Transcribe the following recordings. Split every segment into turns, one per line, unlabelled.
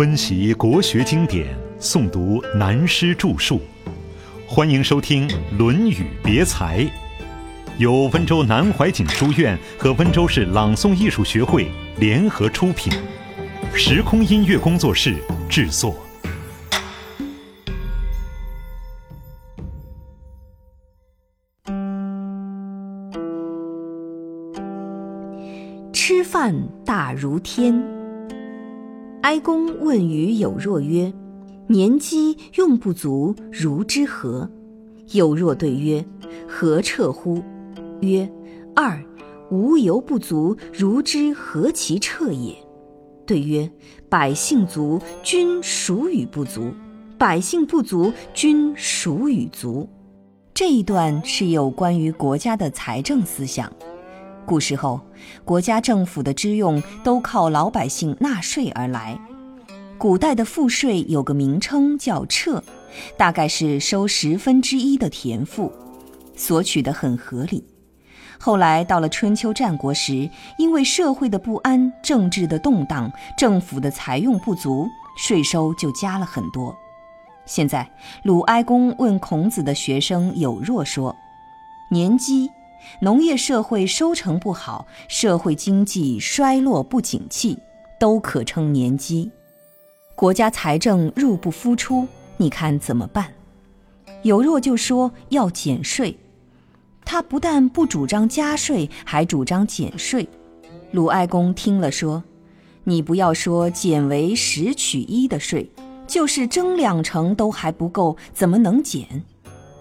温习国学经典，诵读南师著述，欢迎收听《论语别裁》，由温州南怀瑾书院和温州市朗诵艺术学会联合出品，时空音乐工作室制作。
吃饭大如天。哀公问于有若曰：“年饥用不足，如之何？”有若对曰：“何彻乎？”曰：“二，无油不足，如之何其彻也？”对曰：“百姓足，君孰与不足？百姓不足，君孰与足？”这一段是有关于国家的财政思想。古时候，国家政府的支用都靠老百姓纳税而来。古代的赋税有个名称叫彻，大概是收十分之一的田赋，索取的很合理。后来到了春秋战国时，因为社会的不安、政治的动荡、政府的财用不足，税收就加了很多。现在鲁哀公问孔子的学生有若说：“年饥。”农业社会收成不好，社会经济衰落不景气，都可称年饥。国家财政入不敷出，你看怎么办？有若就说要减税，他不但不主张加税，还主张减税。鲁哀公听了说：“你不要说减为十取一的税，就是征两成都还不够，怎么能减？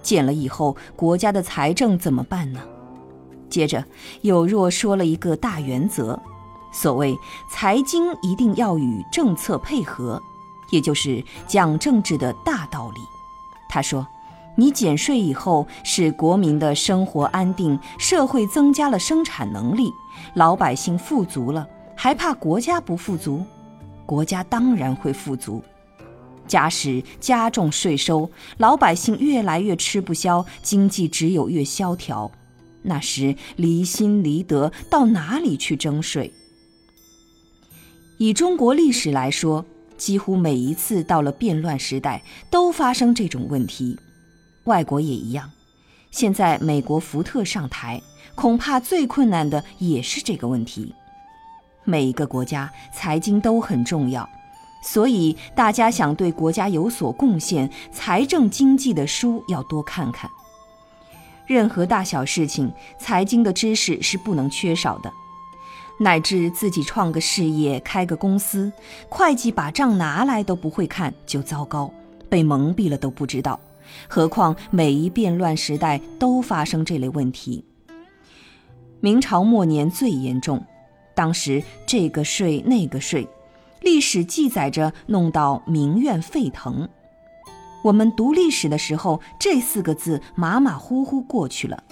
减了以后，国家的财政怎么办呢？”接着，有若说了一个大原则，所谓财经一定要与政策配合，也就是讲政治的大道理。他说：“你减税以后，使国民的生活安定，社会增加了生产能力，老百姓富足了，还怕国家不富足？国家当然会富足。假使加重税收，老百姓越来越吃不消，经济只有越萧条。”那时离心离德，到哪里去征税？以中国历史来说，几乎每一次到了变乱时代，都发生这种问题。外国也一样。现在美国福特上台，恐怕最困难的也是这个问题。每一个国家财经都很重要，所以大家想对国家有所贡献，财政经济的书要多看看。任何大小事情，财经的知识是不能缺少的。乃至自己创个事业、开个公司，会计把账拿来都不会看，就糟糕，被蒙蔽了都不知道。何况每一变乱时代都发生这类问题。明朝末年最严重，当时这个税那个税，历史记载着，弄到民怨沸腾。我们读历史的时候，这四个字马马虎虎过去了，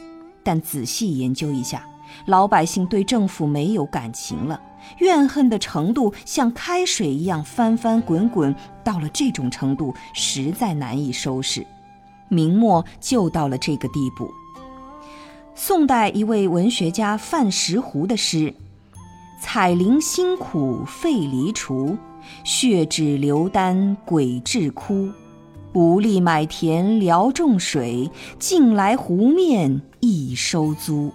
但仔细研究一下，老百姓对政府没有感情了，怨恨的程度像开水一样翻翻滚滚，到了这种程度，实在难以收拾。明末就到了这个地步。宋代一位文学家范石湖的诗：“采菱辛苦费离除，血脂流丹鬼至枯。”无力买田聊种水，近来湖面易收租。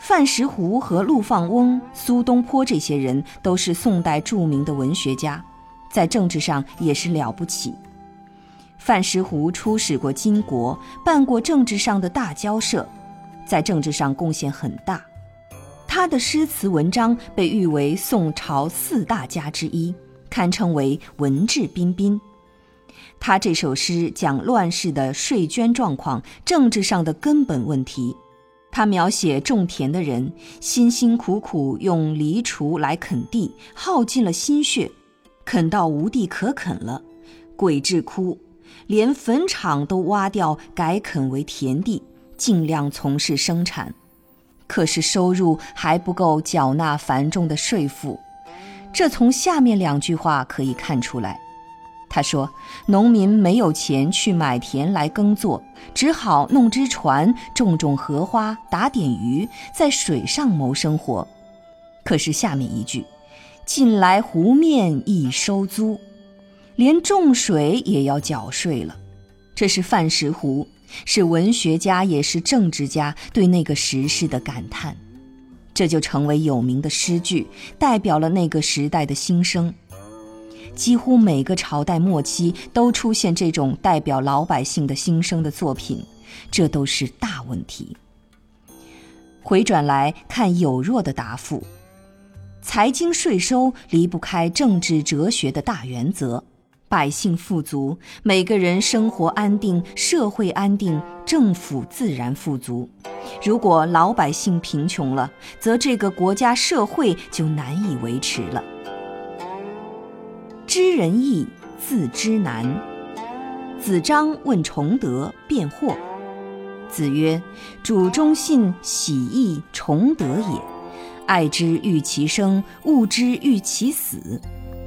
范石湖和陆放翁、苏东坡这些人都是宋代著名的文学家，在政治上也是了不起。范石湖出使过金国，办过政治上的大交涉，在政治上贡献很大。他的诗词文章被誉为宋朝四大家之一，堪称为文质彬彬。他这首诗讲乱世的税捐状况，政治上的根本问题。他描写种田的人辛辛苦苦用犁锄来垦地，耗尽了心血，垦到无地可垦了，鬼至哭，连坟场都挖掉，改垦为田地，尽量从事生产。可是收入还不够缴纳繁重的税赋，这从下面两句话可以看出来。他说：“农民没有钱去买田来耕作，只好弄只船，种种荷花，打点鱼，在水上谋生活。可是下面一句，近来湖面亦收租，连种水也要缴税了。这是范石湖，是文学家也是政治家对那个时事的感叹，这就成为有名的诗句，代表了那个时代的心声。几乎每个朝代末期都出现这种代表老百姓的心声的作品，这都是大问题。回转来看有若的答复。财经税收离不开政治哲学的大原则，百姓富足，每个人生活安定，社会安定，政府自然富足。如果老百姓贫穷了，则这个国家社会就难以维持了。知人易，自知难。子张问崇德辩惑，子曰：“主忠信，喜义，崇德也。”爱之欲其生，恶之欲其死。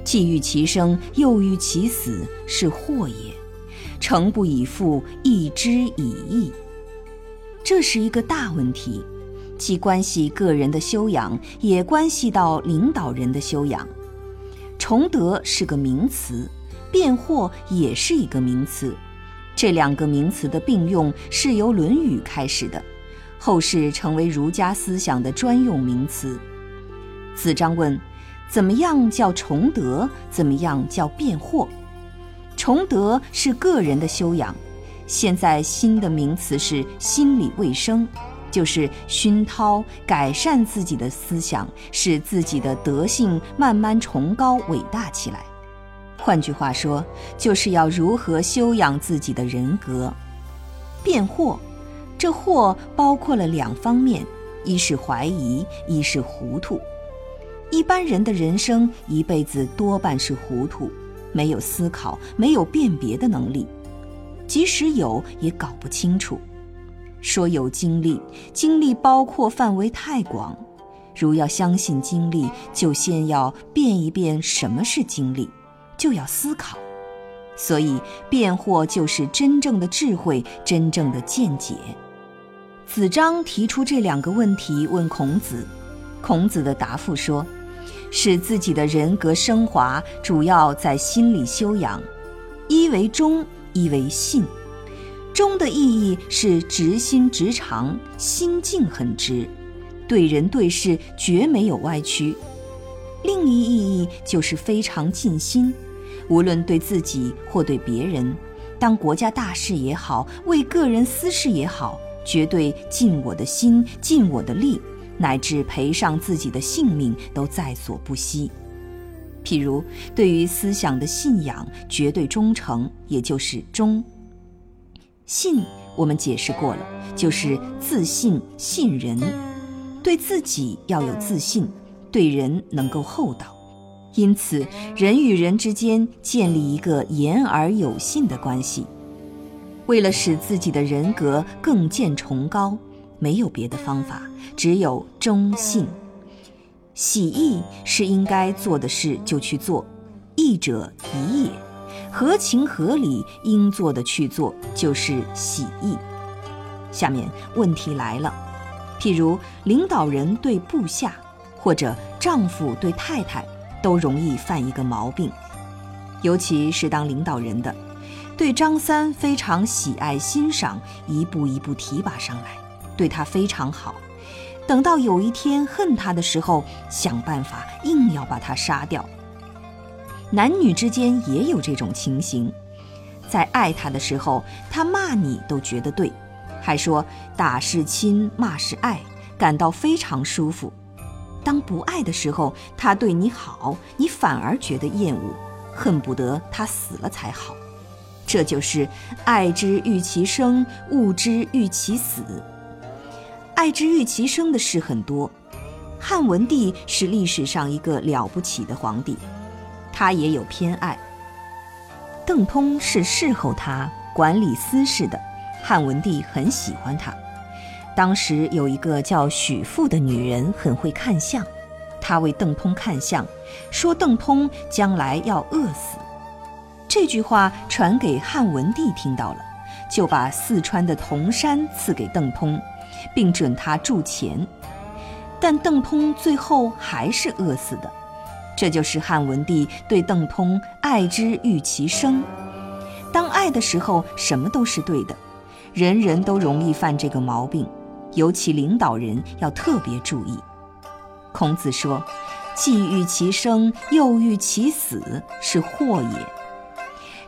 既欲其生，又欲其死，是祸也。诚不以富，义之以义。这是一个大问题，既关系个人的修养，也关系到领导人的修养。崇德是个名词，辩惑也是一个名词。这两个名词的并用是由《论语》开始的。后世成为儒家思想的专用名词。子张问：“怎么样叫崇德？怎么样叫辩惑？”崇德是个人的修养，现在新的名词是心理卫生，就是熏陶、改善自己的思想，使自己的德性慢慢崇高伟大起来。换句话说，就是要如何修养自己的人格。辨惑。这惑包括了两方面，一是怀疑，一是糊涂。一般人的人生一辈子多半是糊涂，没有思考，没有辨别的能力，即使有也搞不清楚。说有经历，经历包括范围太广，如要相信经历，就先要辨一辨什么是经历，就要思考。所以辩惑就是真正的智慧，真正的见解。子张提出这两个问题问孔子，孔子的答复说：使自己的人格升华，主要在心理修养。一为忠，一为信。忠的意义是直心直肠，心境很直，对人对事绝没有歪曲。另一意义就是非常尽心，无论对自己或对别人，当国家大事也好，为个人私事也好。绝对尽我的心，尽我的力，乃至赔上自己的性命都在所不惜。譬如对于思想的信仰，绝对忠诚，也就是忠。信我们解释过了，就是自信、信人。对自己要有自信，对人能够厚道。因此，人与人之间建立一个言而有信的关系。为了使自己的人格更见崇高，没有别的方法，只有忠信。喜义是应该做的事就去做，义者宜也，合情合理应做的去做就是喜义。下面问题来了，譬如领导人对部下，或者丈夫对太太，都容易犯一个毛病，尤其是当领导人的。对张三非常喜爱欣赏，一步一步提拔上来，对他非常好。等到有一天恨他的时候，想办法硬要把他杀掉。男女之间也有这种情形，在爱他的时候，他骂你都觉得对，还说打是亲，骂是爱，感到非常舒服。当不爱的时候，他对你好，你反而觉得厌恶，恨不得他死了才好。这就是爱之欲其生，恶之欲其死。爱之欲其生的事很多。汉文帝是历史上一个了不起的皇帝，他也有偏爱。邓通是侍候他管理私事的，汉文帝很喜欢他。当时有一个叫许富的女人很会看相，她为邓通看相，说邓通将来要饿死。这句话传给汉文帝听到了，就把四川的铜山赐给邓通，并准他铸钱。但邓通最后还是饿死的，这就是汉文帝对邓通“爱之欲其生”。当爱的时候，什么都是对的，人人都容易犯这个毛病，尤其领导人要特别注意。孔子说：“既欲其生，又欲其死，是祸也。”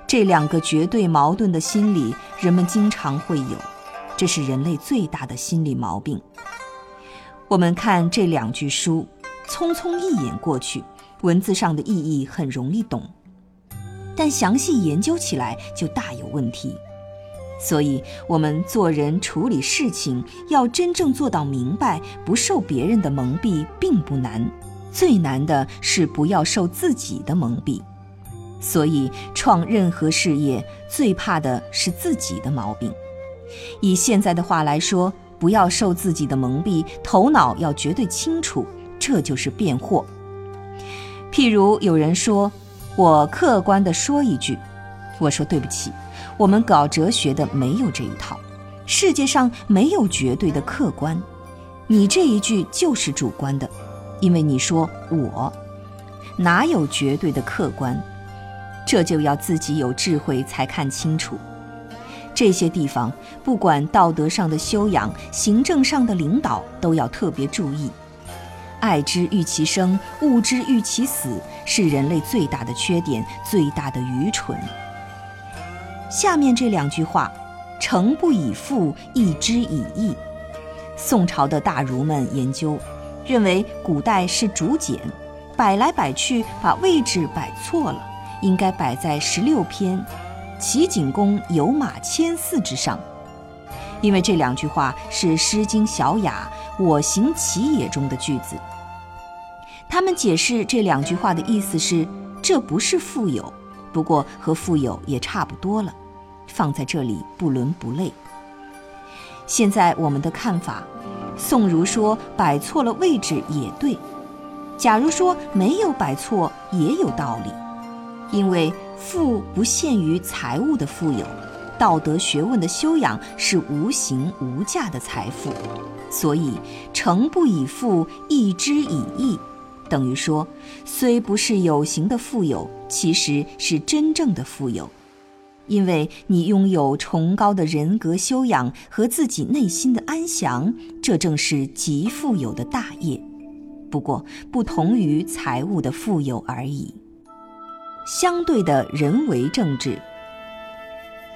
这两个绝对矛盾的心理，人们经常会有，这是人类最大的心理毛病。我们看这两句书，匆匆一眼过去，文字上的意义很容易懂。但详细研究起来就大有问题，所以我们做人处理事情要真正做到明白，不受别人的蒙蔽，并不难，最难的是不要受自己的蒙蔽。所以创任何事业最怕的是自己的毛病。以现在的话来说，不要受自己的蒙蔽，头脑要绝对清楚，这就是变货。譬如有人说。我客观地说一句，我说对不起，我们搞哲学的没有这一套，世界上没有绝对的客观，你这一句就是主观的，因为你说我，哪有绝对的客观？这就要自己有智慧才看清楚。这些地方，不管道德上的修养，行政上的领导，都要特别注意。爱之欲其生，恶之欲其死，是人类最大的缺点，最大的愚蠢。下面这两句话：“诚不以富，义之以义。”宋朝的大儒们研究，认为古代是竹简，摆来摆去把位置摆错了，应该摆在十六篇“齐景公有马千驷”之上，因为这两句话是《诗经·小雅》。我行其也中的句子，他们解释这两句话的意思是：这不是富有，不过和富有也差不多了，放在这里不伦不类。现在我们的看法，宋儒说摆错了位置也对，假如说没有摆错也有道理，因为富不限于财物的富有。道德学问的修养是无形无价的财富，所以诚不以富，义之以义，等于说，虽不是有形的富有，其实是真正的富有，因为你拥有崇高的人格修养和自己内心的安详，这正是极富有的大业。不过，不同于财物的富有而已。相对的人为政治。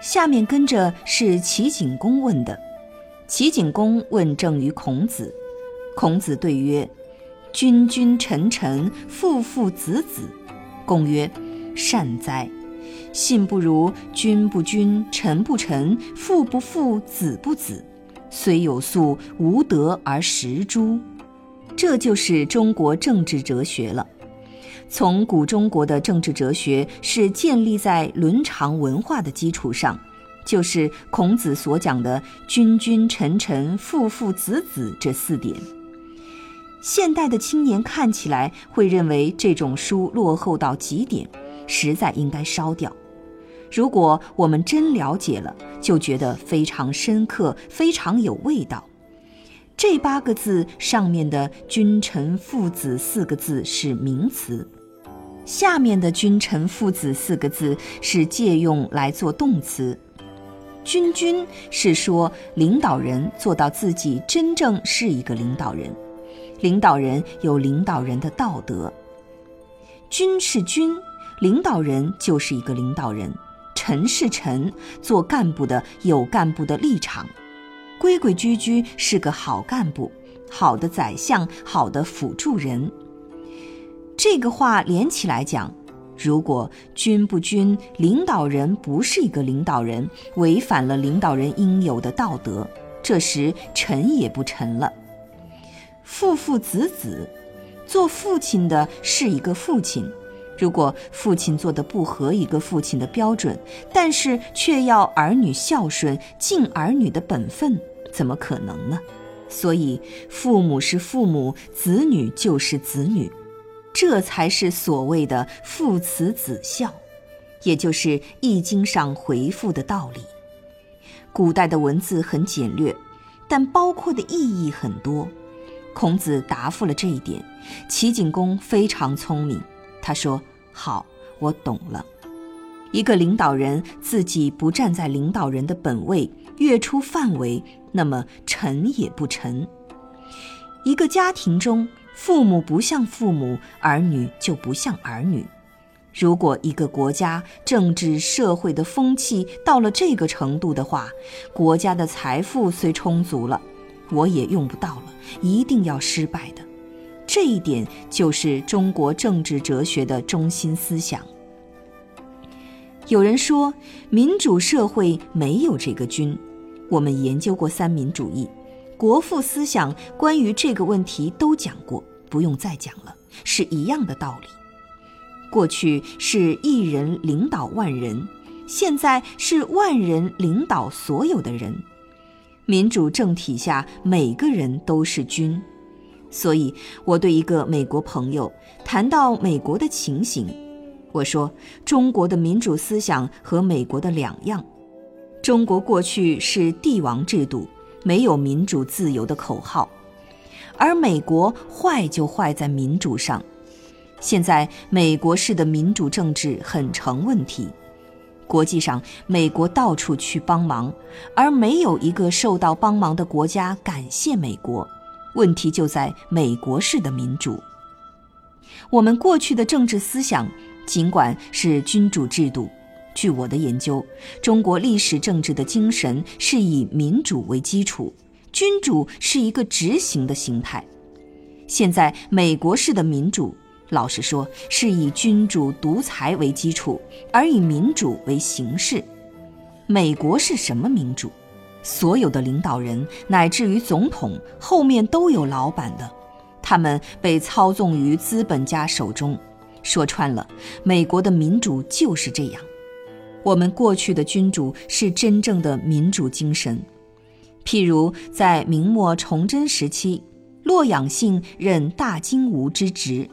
下面跟着是齐景公问的。齐景公问政于孔子，孔子对曰：“君君臣臣，父父子子。”公曰：“善哉！信不如，君不君，臣不臣，父不父，子不子。虽有素，无德而食诸？”这就是中国政治哲学了。从古中国的政治哲学是建立在伦常文化的基础上，就是孔子所讲的“君君臣臣父父子子”这四点。现代的青年看起来会认为这种书落后到极点，实在应该烧掉。如果我们真了解了，就觉得非常深刻，非常有味道。这八个字上面的“君臣父子”四个字是名词，下面的“君臣父子”四个字是借用来做动词。君君是说领导人做到自己真正是一个领导人，领导人有领导人的道德。君是君，领导人就是一个领导人；臣是臣，做干部的有干部的立场。规规矩矩是个好干部，好的宰相，好的辅助人。这个话连起来讲，如果君不君，领导人不是一个领导人，违反了领导人应有的道德，这时臣也不臣了。父父子子，做父亲的是一个父亲，如果父亲做的不合一个父亲的标准，但是却要儿女孝顺，尽儿女的本分。怎么可能呢？所以，父母是父母，子女就是子女，这才是所谓的父慈子孝，也就是《易经》上回复的道理。古代的文字很简略，但包括的意义很多。孔子答复了这一点，齐景公非常聪明，他说：“好，我懂了。”一个领导人自己不站在领导人的本位，越出范围，那么臣也不臣。一个家庭中，父母不像父母，儿女就不像儿女。如果一个国家政治社会的风气到了这个程度的话，国家的财富虽充足了，我也用不到了，一定要失败的。这一点就是中国政治哲学的中心思想。有人说民主社会没有这个君，我们研究过三民主义，国父思想关于这个问题都讲过，不用再讲了，是一样的道理。过去是一人领导万人，现在是万人领导所有的人。民主政体下，每个人都是君。所以，我对一个美国朋友谈到美国的情形，我说：中国的民主思想和美国的两样。中国过去是帝王制度，没有民主自由的口号，而美国坏就坏在民主上。现在美国式的民主政治很成问题，国际上美国到处去帮忙，而没有一个受到帮忙的国家感谢美国。问题就在美国式的民主。我们过去的政治思想尽管是君主制度，据我的研究，中国历史政治的精神是以民主为基础，君主是一个执行的形态。现在美国式的民主。老实说，是以君主独裁为基础，而以民主为形式。美国是什么民主？所有的领导人乃至于总统后面都有老板的，他们被操纵于资本家手中。说穿了，美国的民主就是这样。我们过去的君主是真正的民主精神，譬如在明末崇祯时期，洛阳性任大金吾之职。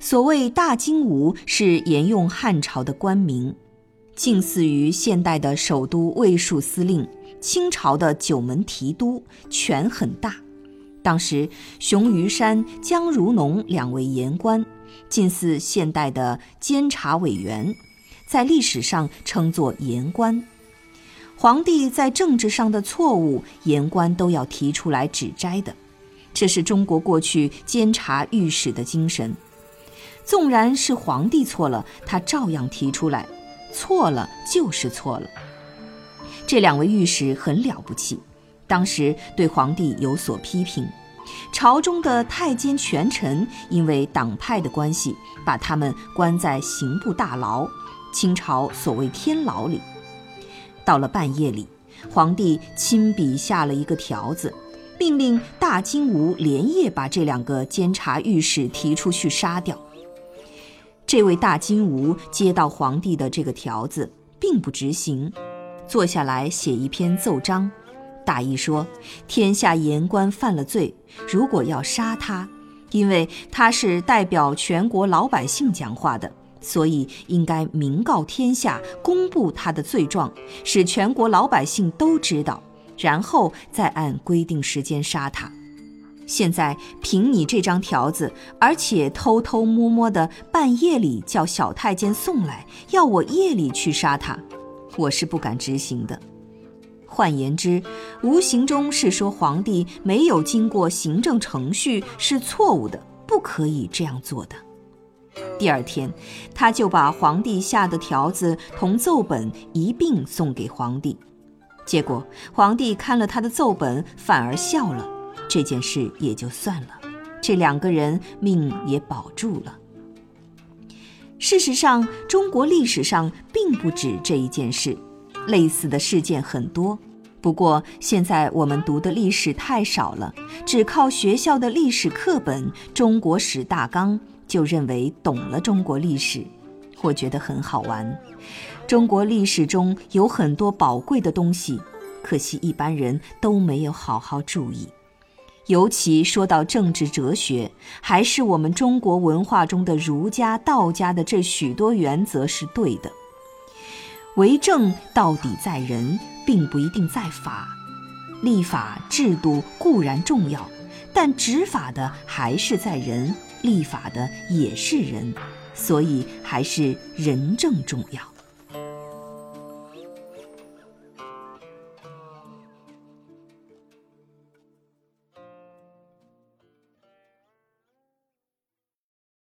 所谓大金吾是沿用汉朝的官名，近似于现代的首都卫戍司令、清朝的九门提督，权很大。当时熊于山、江如农两位言官，近似现代的监察委员，在历史上称作言官。皇帝在政治上的错误，言官都要提出来指摘的，这是中国过去监察御史的精神。纵然是皇帝错了，他照样提出来，错了就是错了。这两位御史很了不起，当时对皇帝有所批评，朝中的太监权臣因为党派的关系，把他们关在刑部大牢，清朝所谓天牢里。到了半夜里，皇帝亲笔下了一个条子，命令大金吾连夜把这两个监察御史提出去杀掉。这位大金吾接到皇帝的这个条子，并不执行，坐下来写一篇奏章，大意说：天下言官犯了罪，如果要杀他，因为他是代表全国老百姓讲话的，所以应该明告天下，公布他的罪状，使全国老百姓都知道，然后再按规定时间杀他。现在凭你这张条子，而且偷偷摸摸的半夜里叫小太监送来，要我夜里去杀他，我是不敢执行的。换言之，无形中是说皇帝没有经过行政程序是错误的，不可以这样做的。第二天，他就把皇帝下的条子同奏本一并送给皇帝，结果皇帝看了他的奏本，反而笑了。这件事也就算了，这两个人命也保住了。事实上，中国历史上并不止这一件事，类似的事件很多。不过现在我们读的历史太少了，只靠学校的历史课本《中国史大纲》就认为懂了中国历史，我觉得很好玩。中国历史中有很多宝贵的东西，可惜一般人都没有好好注意。尤其说到政治哲学，还是我们中国文化中的儒家、道家的这许多原则是对的。为政到底在人，并不一定在法。立法制度固然重要，但执法的还是在人，立法的也是人。所以还是仁政重要。